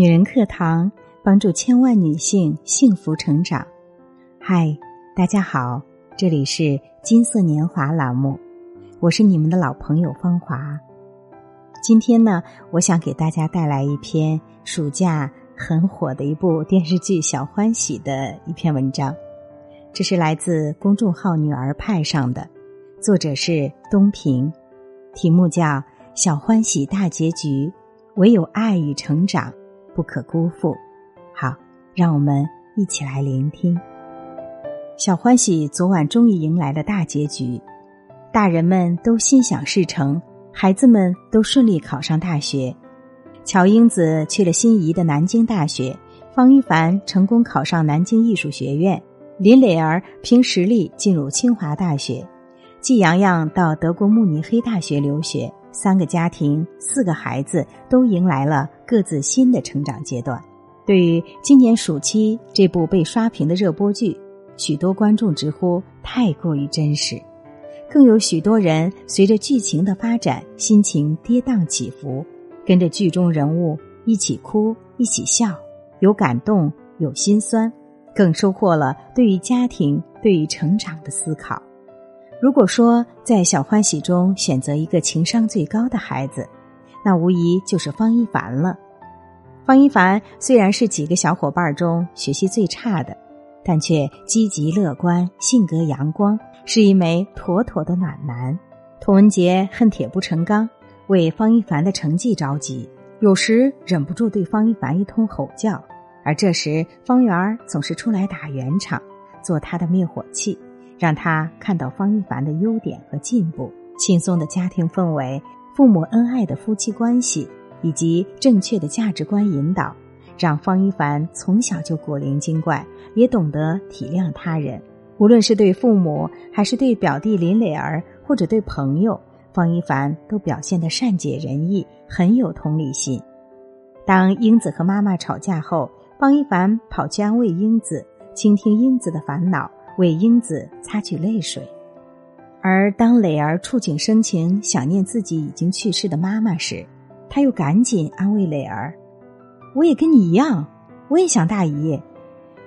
女人课堂帮助千万女性幸福成长。嗨，大家好，这里是金色年华栏目，我是你们的老朋友芳华。今天呢，我想给大家带来一篇暑假很火的一部电视剧《小欢喜》的一篇文章，这是来自公众号“女儿派”上的，作者是东平，题目叫《小欢喜大结局》，唯有爱与成长。不可辜负。好，让我们一起来聆听。小欢喜昨晚终于迎来了大结局，大人们都心想事成，孩子们都顺利考上大学。乔英子去了心仪的南京大学，方一凡成功考上南京艺术学院，林磊儿凭实力进入清华大学，季洋洋到德国慕尼黑大学留学。三个家庭，四个孩子都迎来了各自新的成长阶段。对于今年暑期这部被刷屏的热播剧，许多观众直呼太过于真实，更有许多人随着剧情的发展，心情跌宕起伏，跟着剧中人物一起哭，一起笑，有感动，有心酸，更收获了对于家庭、对于成长的思考。如果说在小欢喜中选择一个情商最高的孩子，那无疑就是方一凡了。方一凡虽然是几个小伙伴中学习最差的，但却积极乐观，性格阳光，是一枚妥妥的暖男。童文杰恨铁不成钢，为方一凡的成绩着急，有时忍不住对方一凡一通吼叫，而这时方圆总是出来打圆场，做他的灭火器。让他看到方一凡的优点和进步，轻松的家庭氛围，父母恩爱的夫妻关系，以及正确的价值观引导，让方一凡从小就古灵精怪，也懂得体谅他人。无论是对父母，还是对表弟林磊儿，或者对朋友，方一凡都表现得善解人意，很有同理心。当英子和妈妈吵架后，方一凡跑去安慰英子，倾听英子的烦恼。为英子擦去泪水，而当磊儿触景生情，想念自己已经去世的妈妈时，他又赶紧安慰磊儿：“我也跟你一样，我也想大姨。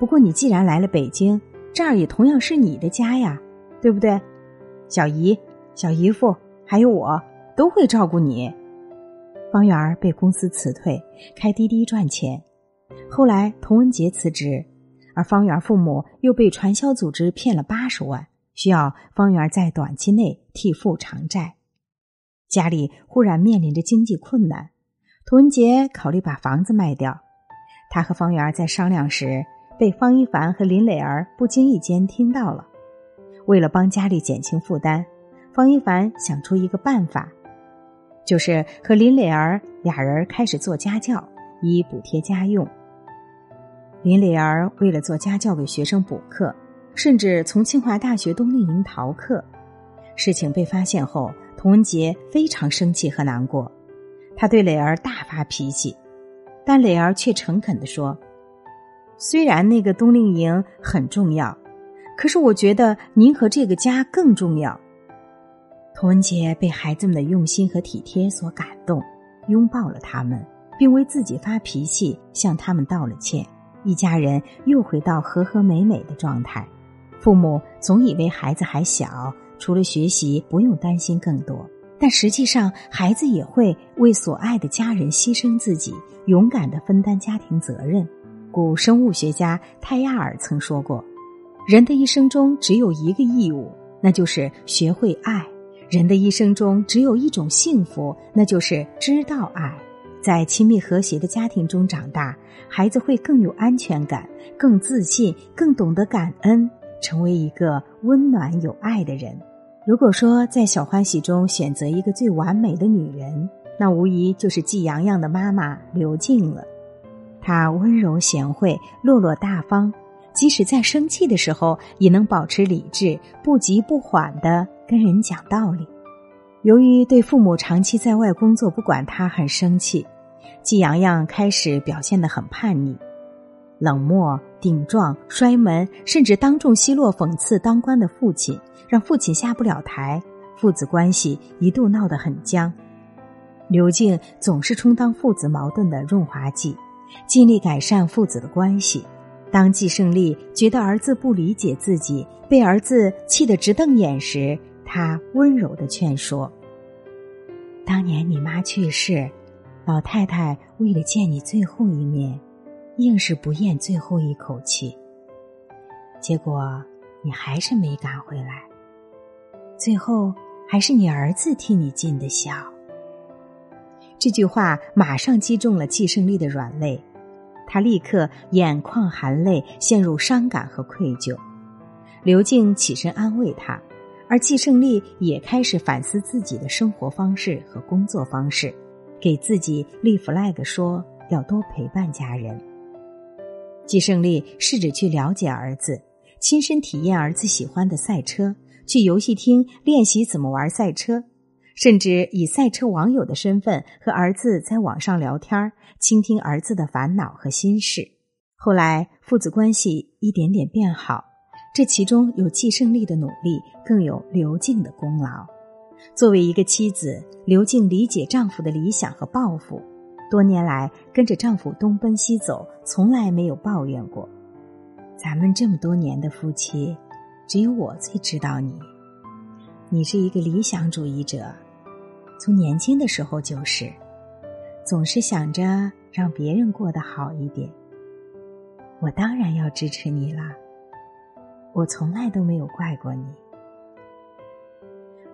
不过你既然来了北京，这儿也同样是你的家呀，对不对？小姨、小姨夫还有我都会照顾你。”方圆儿被公司辞退，开滴滴赚钱。后来童文杰辞职。而方圆父母又被传销组织骗了八十万，需要方圆在短期内替父偿债。家里忽然面临着经济困难，涂文杰考虑把房子卖掉。他和方圆在商量时，被方一凡和林磊儿不经意间听到了。为了帮家里减轻负担，方一凡想出一个办法，就是和林磊儿俩人开始做家教，以补贴家用。林磊儿为了做家教给学生补课，甚至从清华大学冬令营逃课。事情被发现后，童文杰非常生气和难过，他对磊儿大发脾气，但磊儿却诚恳地说：“虽然那个冬令营很重要，可是我觉得您和这个家更重要。”童文杰被孩子们的用心和体贴所感动，拥抱了他们，并为自己发脾气向他们道了歉。一家人又回到和和美美的状态。父母总以为孩子还小，除了学习不用担心更多，但实际上孩子也会为所爱的家人牺牲自己，勇敢的分担家庭责任。古生物学家泰亚尔曾说过：“人的一生中只有一个义务，那就是学会爱；人的一生中只有一种幸福，那就是知道爱。”在亲密和谐的家庭中长大，孩子会更有安全感、更自信、更懂得感恩，成为一个温暖有爱的人。如果说在小欢喜中选择一个最完美的女人，那无疑就是季洋洋的妈妈刘静了。她温柔贤惠、落落大方，即使在生气的时候也能保持理智，不急不缓的跟人讲道理。由于对父母长期在外工作不管他很生气，季阳阳开始表现得很叛逆，冷漠、顶撞、摔门，甚至当众奚落讽刺当官的父亲，让父亲下不了台，父子关系一度闹得很僵。刘静总是充当父子矛盾的润滑剂，尽力改善父子的关系。当季胜利觉得儿子不理解自己，被儿子气得直瞪眼时，他温柔的劝说：“当年你妈去世，老太太为了见你最后一面，硬是不咽最后一口气。结果你还是没赶回来，最后还是你儿子替你尽的孝。”这句话马上击中了季胜利的软肋。他立刻眼眶含泪，陷入伤感和愧疚。刘静起身安慰他，而季胜利也开始反思自己的生活方式和工作方式，给自己立 flag 说要多陪伴家人。季胜利试着去了解儿子，亲身体验儿子喜欢的赛车，去游戏厅练习怎么玩赛车。甚至以赛车网友的身份和儿子在网上聊天，倾听儿子的烦恼和心事。后来父子关系一点点变好，这其中有季胜利的努力，更有刘静的功劳。作为一个妻子，刘静理解丈夫的理想和抱负，多年来跟着丈夫东奔西走，从来没有抱怨过。咱们这么多年的夫妻，只有我最知道你。你是一个理想主义者。从年轻的时候就是，总是想着让别人过得好一点。我当然要支持你啦，我从来都没有怪过你。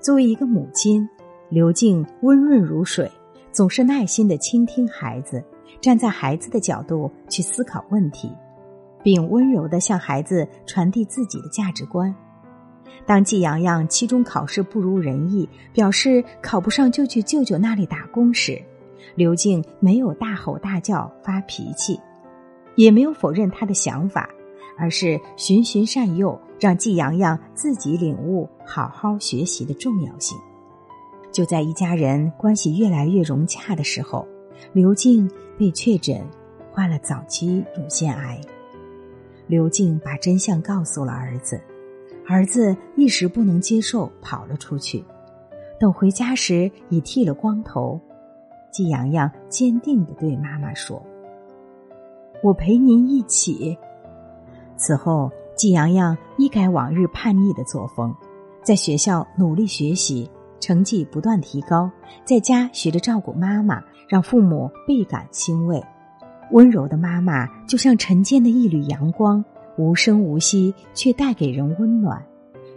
作为一个母亲，刘静温润如水，总是耐心的倾听孩子，站在孩子的角度去思考问题，并温柔的向孩子传递自己的价值观。当季阳阳期中考试不如人意，表示考不上就去舅舅那里打工时，刘静没有大吼大叫发脾气，也没有否认他的想法，而是循循善诱，让季阳阳自己领悟好好学习的重要性。就在一家人关系越来越融洽的时候，刘静被确诊患了早期乳腺癌。刘静把真相告诉了儿子。儿子一时不能接受，跑了出去。等回家时，已剃了光头。季阳阳坚定的对妈妈说：“我陪您一起。”此后，季洋洋一改往日叛逆的作风，在学校努力学习，成绩不断提高，在家学着照顾妈妈，让父母倍感欣慰。温柔的妈妈就像晨间的一缕阳光。无声无息，却带给人温暖；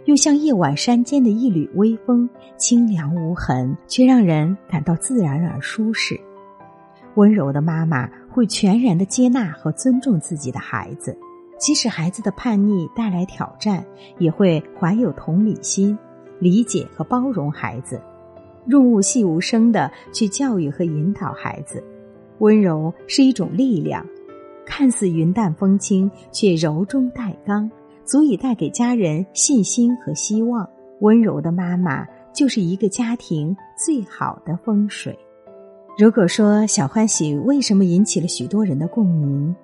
又像夜晚山间的一缕微风，清凉无痕，却让人感到自然而舒适。温柔的妈妈会全然的接纳和尊重自己的孩子，即使孩子的叛逆带来挑战，也会怀有同理心，理解和包容孩子，润物细无声的去教育和引导孩子。温柔是一种力量。看似云淡风轻，却柔中带刚，足以带给家人信心和希望。温柔的妈妈就是一个家庭最好的风水。如果说小欢喜为什么引起了许多人的共鸣，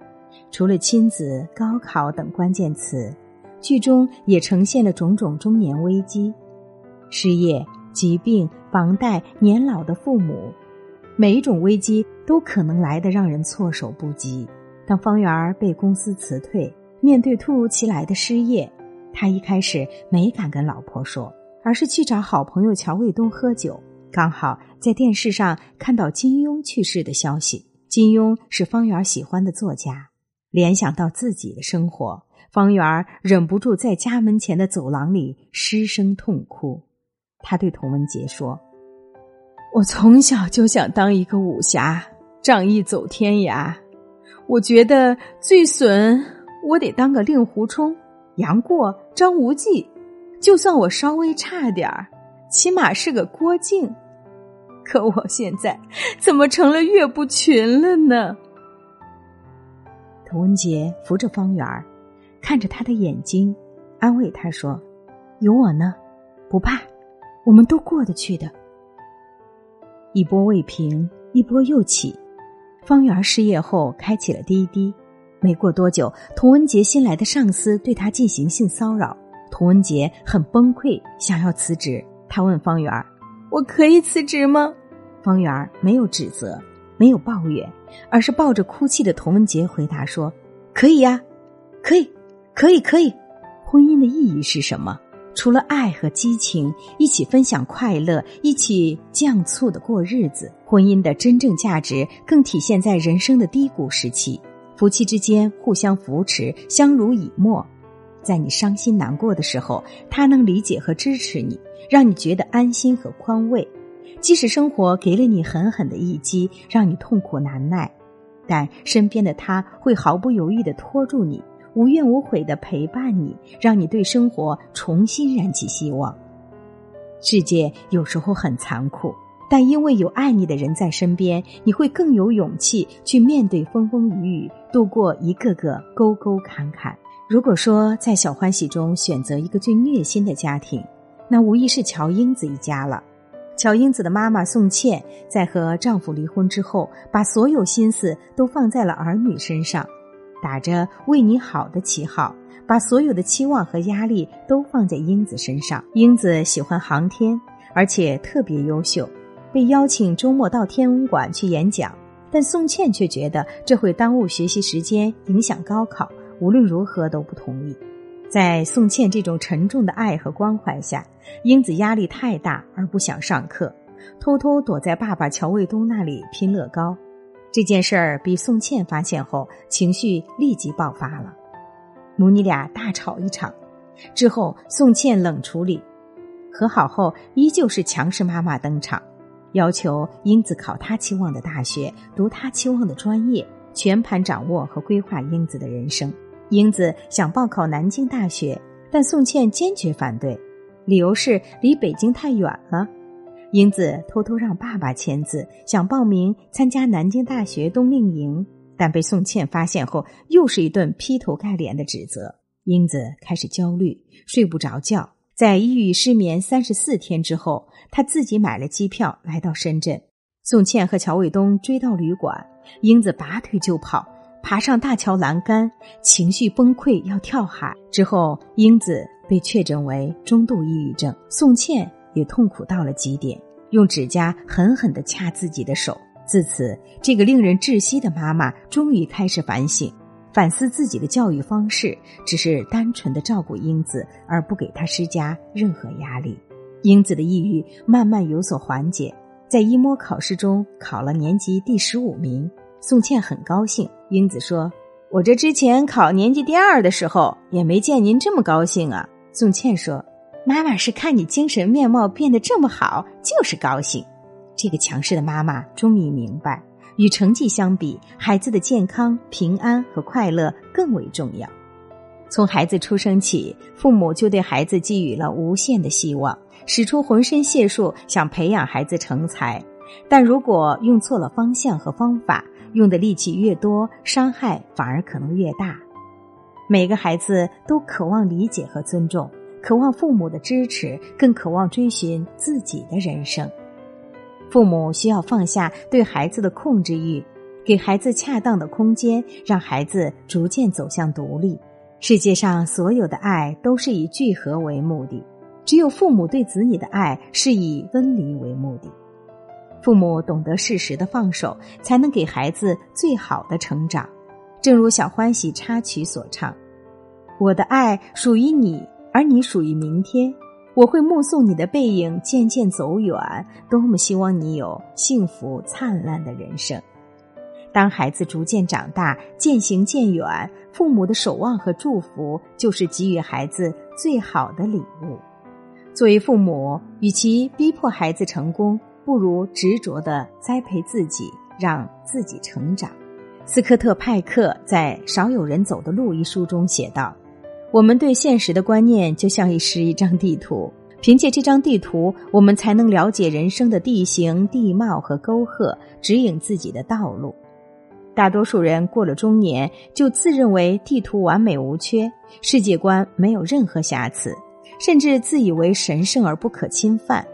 除了亲子、高考等关键词，剧中也呈现了种种中年危机：失业、疾病、房贷、年老的父母，每一种危机都可能来得让人措手不及。当方圆儿被公司辞退，面对突如其来的失业，他一开始没敢跟老婆说，而是去找好朋友乔卫东喝酒。刚好在电视上看到金庸去世的消息，金庸是方圆喜欢的作家。联想到自己的生活，方圆儿忍不住在家门前的走廊里失声痛哭。他对童文杰说：“我从小就想当一个武侠，仗义走天涯。”我觉得最损，我得当个令狐冲、杨过、张无忌，就算我稍微差点儿，起码是个郭靖。可我现在怎么成了岳不群了呢？童文杰扶着方圆，看着他的眼睛，安慰他说：“有我呢，不怕，我们都过得去的。”一波未平，一波又起。方圆失业后开启了滴滴，没过多久，童文杰新来的上司对他进行性骚扰，童文杰很崩溃，想要辞职。他问方圆：“我可以辞职吗？”方圆没有指责，没有抱怨，而是抱着哭泣的童文杰回答说：“可以呀，可以，可以，可以。”婚姻的意义是什么？除了爱和激情，一起分享快乐，一起酱醋的过日子。婚姻的真正价值更体现在人生的低谷时期，夫妻之间互相扶持，相濡以沫。在你伤心难过的时候，他能理解和支持你，让你觉得安心和宽慰。即使生活给了你狠狠的一击，让你痛苦难耐，但身边的他会毫不犹豫的拖住你。无怨无悔的陪伴你，让你对生活重新燃起希望。世界有时候很残酷，但因为有爱你的人在身边，你会更有勇气去面对风风雨雨，度过一个个沟沟坎坎。如果说在小欢喜中选择一个最虐心的家庭，那无疑是乔英子一家了。乔英子的妈妈宋茜在和丈夫离婚之后，把所有心思都放在了儿女身上。打着为你好的旗号，把所有的期望和压力都放在英子身上。英子喜欢航天，而且特别优秀，被邀请周末到天文馆去演讲。但宋茜却觉得这会耽误学习时间，影响高考，无论如何都不同意。在宋茜这种沉重的爱和关怀下，英子压力太大而不想上课，偷偷躲在爸爸乔卫东那里拼乐高。这件事儿被宋茜发现后，情绪立即爆发了，母女俩大吵一场。之后，宋茜冷处理，和好后依旧是强势妈妈登场，要求英子考她期望的大学，读她期望的专业，全盘掌握和规划英子的人生。英子想报考南京大学，但宋茜坚决反对，理由是离北京太远了。英子偷偷让爸爸签字，想报名参加南京大学冬令营，但被宋茜发现后，又是一顿劈头盖脸的指责。英子开始焦虑，睡不着觉，在抑郁失眠三十四天之后，她自己买了机票来到深圳。宋茜和乔卫东追到旅馆，英子拔腿就跑，爬上大桥栏杆，情绪崩溃要跳海。之后，英子被确诊为中度抑郁症。宋茜。也痛苦到了极点，用指甲狠狠地掐自己的手。自此，这个令人窒息的妈妈终于开始反省，反思自己的教育方式，只是单纯的照顾英子，而不给她施加任何压力。英子的抑郁慢慢有所缓解，在一模考试中考了年级第十五名。宋茜很高兴。英子说：“我这之前考年级第二的时候，也没见您这么高兴啊。”宋茜说。妈妈是看你精神面貌变得这么好，就是高兴。这个强势的妈妈终于明白，与成绩相比，孩子的健康、平安和快乐更为重要。从孩子出生起，父母就对孩子寄予了无限的希望，使出浑身解数想培养孩子成才。但如果用错了方向和方法，用的力气越多，伤害反而可能越大。每个孩子都渴望理解和尊重。渴望父母的支持，更渴望追寻自己的人生。父母需要放下对孩子的控制欲，给孩子恰当的空间，让孩子逐渐走向独立。世界上所有的爱都是以聚合为目的，只有父母对子女的爱是以分离为目的。父母懂得适时的放手，才能给孩子最好的成长。正如小欢喜插曲所唱：“我的爱属于你。”而你属于明天，我会目送你的背影渐渐走远。多么希望你有幸福灿烂的人生！当孩子逐渐长大，渐行渐远，父母的守望和祝福就是给予孩子最好的礼物。作为父母，与其逼迫孩子成功，不如执着的栽培自己，让自己成长。斯科特派克在《少有人走的路》一书中写道。我们对现实的观念就像一是一张地图，凭借这张地图，我们才能了解人生的地形、地貌和沟壑，指引自己的道路。大多数人过了中年，就自认为地图完美无缺，世界观没有任何瑕疵，甚至自以为神圣而不可侵犯，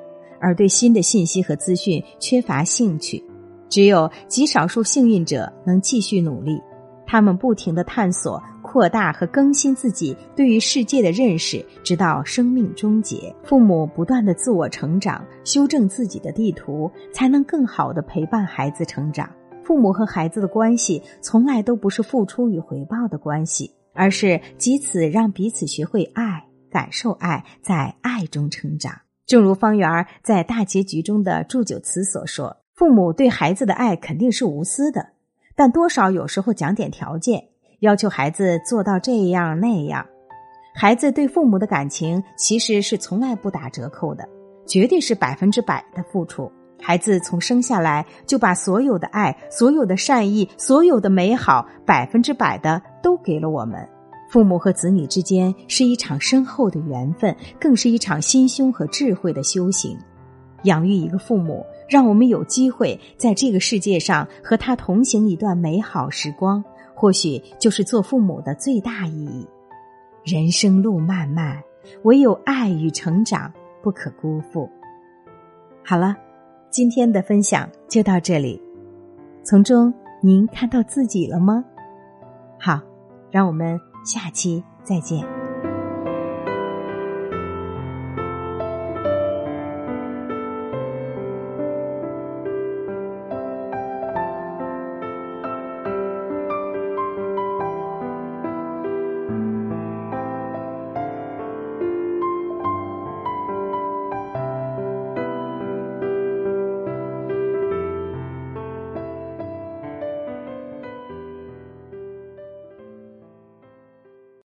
而对新的信息和资讯缺乏兴趣。只有极少数幸运者能继续努力，他们不停的探索。扩大和更新自己对于世界的认识，直到生命终结。父母不断的自我成长，修正自己的地图，才能更好的陪伴孩子成长。父母和孩子的关系从来都不是付出与回报的关系，而是彼此让彼此学会爱，感受爱，在爱中成长。正如方圆在大结局中的祝酒词所说：“父母对孩子的爱肯定是无私的，但多少有时候讲点条件，要求孩子做到这样那样。孩子对父母的感情其实是从来不打折扣的，绝对是百分之百的付出。”孩子从生下来就把所有的爱、所有的善意、所有的美好，百分之百的都给了我们。父母和子女之间是一场深厚的缘分，更是一场心胸和智慧的修行。养育一个父母，让我们有机会在这个世界上和他同行一段美好时光，或许就是做父母的最大意义。人生路漫漫，唯有爱与成长不可辜负。好了。今天的分享就到这里，从中您看到自己了吗？好，让我们下期再见。